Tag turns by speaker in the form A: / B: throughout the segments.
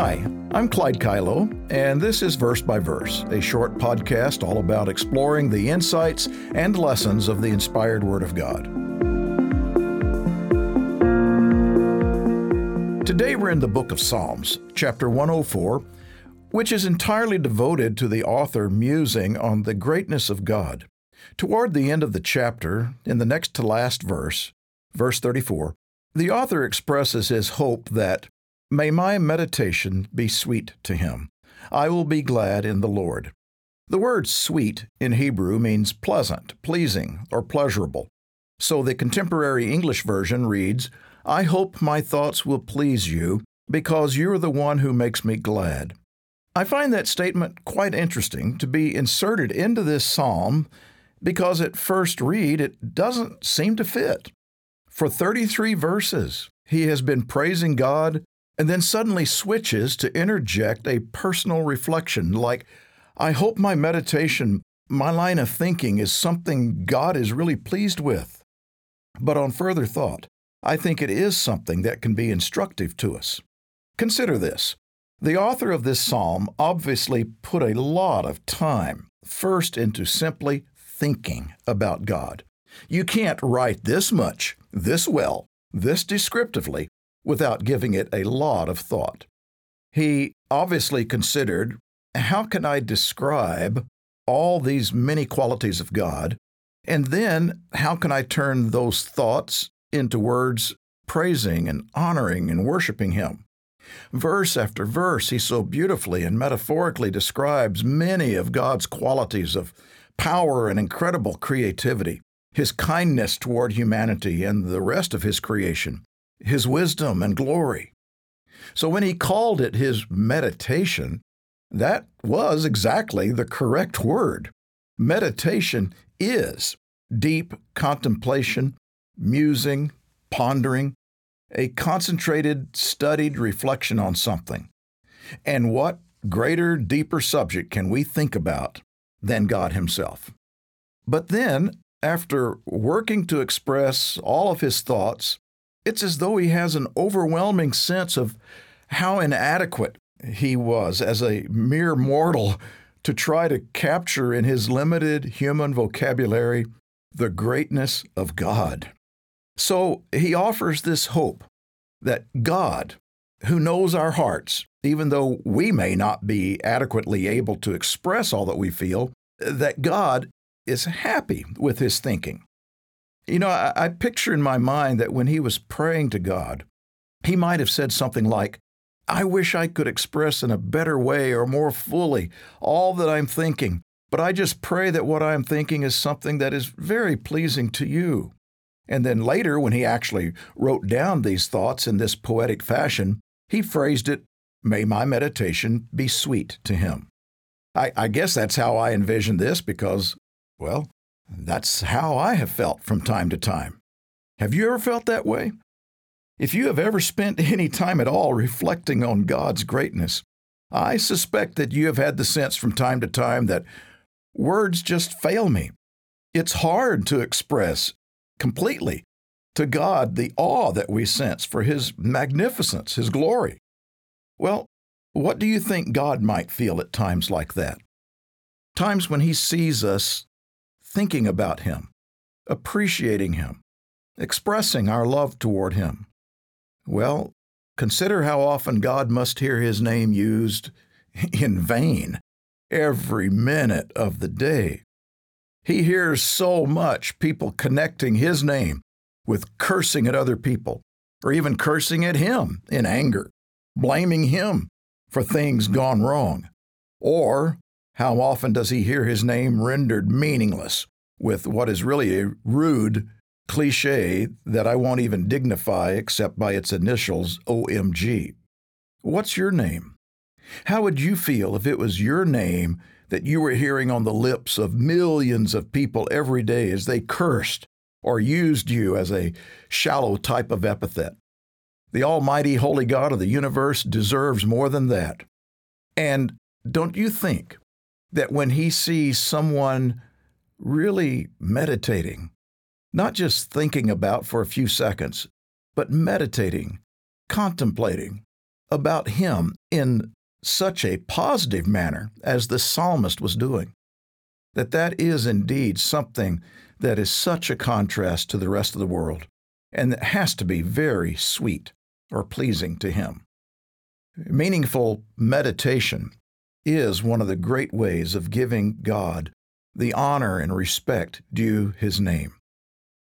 A: Hi, I'm Clyde Kilough, and this is Verse by Verse, a short podcast all about exploring the insights and lessons of the inspired Word of God. Today we're in the book of Psalms, chapter 104, which is entirely devoted to the author musing on the greatness of God. Toward the end of the chapter, in the next to last verse, verse 34, the author expresses his hope that May my meditation be sweet to him. I will be glad in the Lord. The word sweet in Hebrew means pleasant, pleasing, or pleasurable. So the contemporary English version reads, I hope my thoughts will please you, because you're the one who makes me glad. I find that statement quite interesting to be inserted into this psalm because at first read it doesn't seem to fit. For 33 verses, he has been praising God and then suddenly switches to interject a personal reflection like, I hope my meditation, my line of thinking is something God is really pleased with. But on further thought, I think it is something that can be instructive to us. Consider this. The author of this psalm obviously put a lot of time first into simply thinking about God. You can't write this much, this well, this descriptively without giving it a lot of thought. He obviously considered how can I describe all these many qualities of God? And then how can I turn those thoughts into words praising and honoring and worshiping Him? Verse after verse, he so beautifully and metaphorically describes many of God's qualities of power and incredible creativity, His kindness toward humanity and the rest of His creation, his wisdom and glory. So when he called it his meditation, that was exactly the correct word. Meditation is deep contemplation, musing, pondering, a concentrated, studied reflection on something. And what greater, deeper subject can we think about than God Himself? But then, after working to express all of his thoughts it's as though he has an overwhelming sense of how inadequate he was as a mere mortal to try to capture in his limited human vocabulary the greatness of God. So he offers this hope that God, who knows our hearts, even though we may not be adequately able to express all that we feel, that God is happy with his thinking. You know, I, I picture in my mind that when he was praying to God, he might have said something like, I wish I could express in a better way or more fully all that I'm thinking, but I just pray that what I'm thinking is something that is very pleasing to you. And then later, when he actually wrote down these thoughts in this poetic fashion, he phrased it, May my meditation be sweet to him. I, I guess that's how I envision this because, well, that's how I have felt from time to time. Have you ever felt that way? If you have ever spent any time at all reflecting on God's greatness, I suspect that you have had the sense from time to time that words just fail me. It's hard to express completely to God the awe that we sense for His magnificence, His glory. Well, what do you think God might feel at times like that? Times when He sees us thinking about Him, appreciating Him, expressing our love toward Him. Well, consider how often God must hear His name used in vain every minute of the day. He hears so much people connecting His name with cursing at other people, or even cursing at Him in anger, blaming Him for things gone wrong, or how often does he hear his name rendered meaningless with what is really a rude cliche that I won't even dignify except by its initials, OMG? What's your name? How would you feel if it was your name that you were hearing on the lips of millions of people every day as they cursed or used you as a shallow type of epithet? The Almighty Holy God of the universe deserves more than that. And don't you think that when he sees someone really meditating, not just thinking about for a few seconds, but meditating, contemplating, about Him in such a positive manner as the psalmist was doing, that that is indeed something that is such a contrast to the rest of the world, and that has to be very sweet or pleasing to Him. Meaningful meditation is one of the great ways of giving God the honor and respect due His name.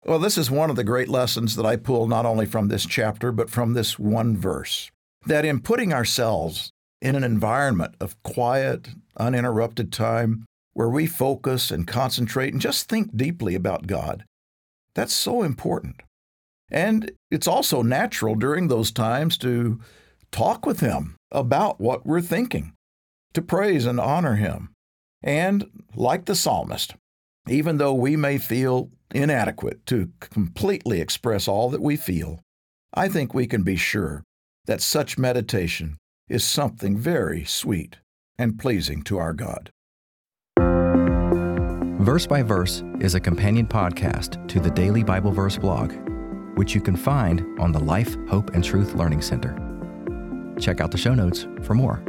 A: Well, this is one of the great lessons that I pull not only from this chapter, but from this one verse that in putting ourselves in an environment of quiet, uninterrupted time where we focus and concentrate and just think deeply about God, that's so important. And it's also natural during those times to talk with Him about what we're thinking, to praise and honor Him. And like the psalmist, even though we may feel inadequate to completely express all that we feel, I think we can be sure that such meditation is something very sweet and pleasing to our God.
B: Verse by Verse is a companion podcast to the Daily Bible Verse blog, which you can find on the Life, Hope, and Truth Learning Center. Check out the show notes for more.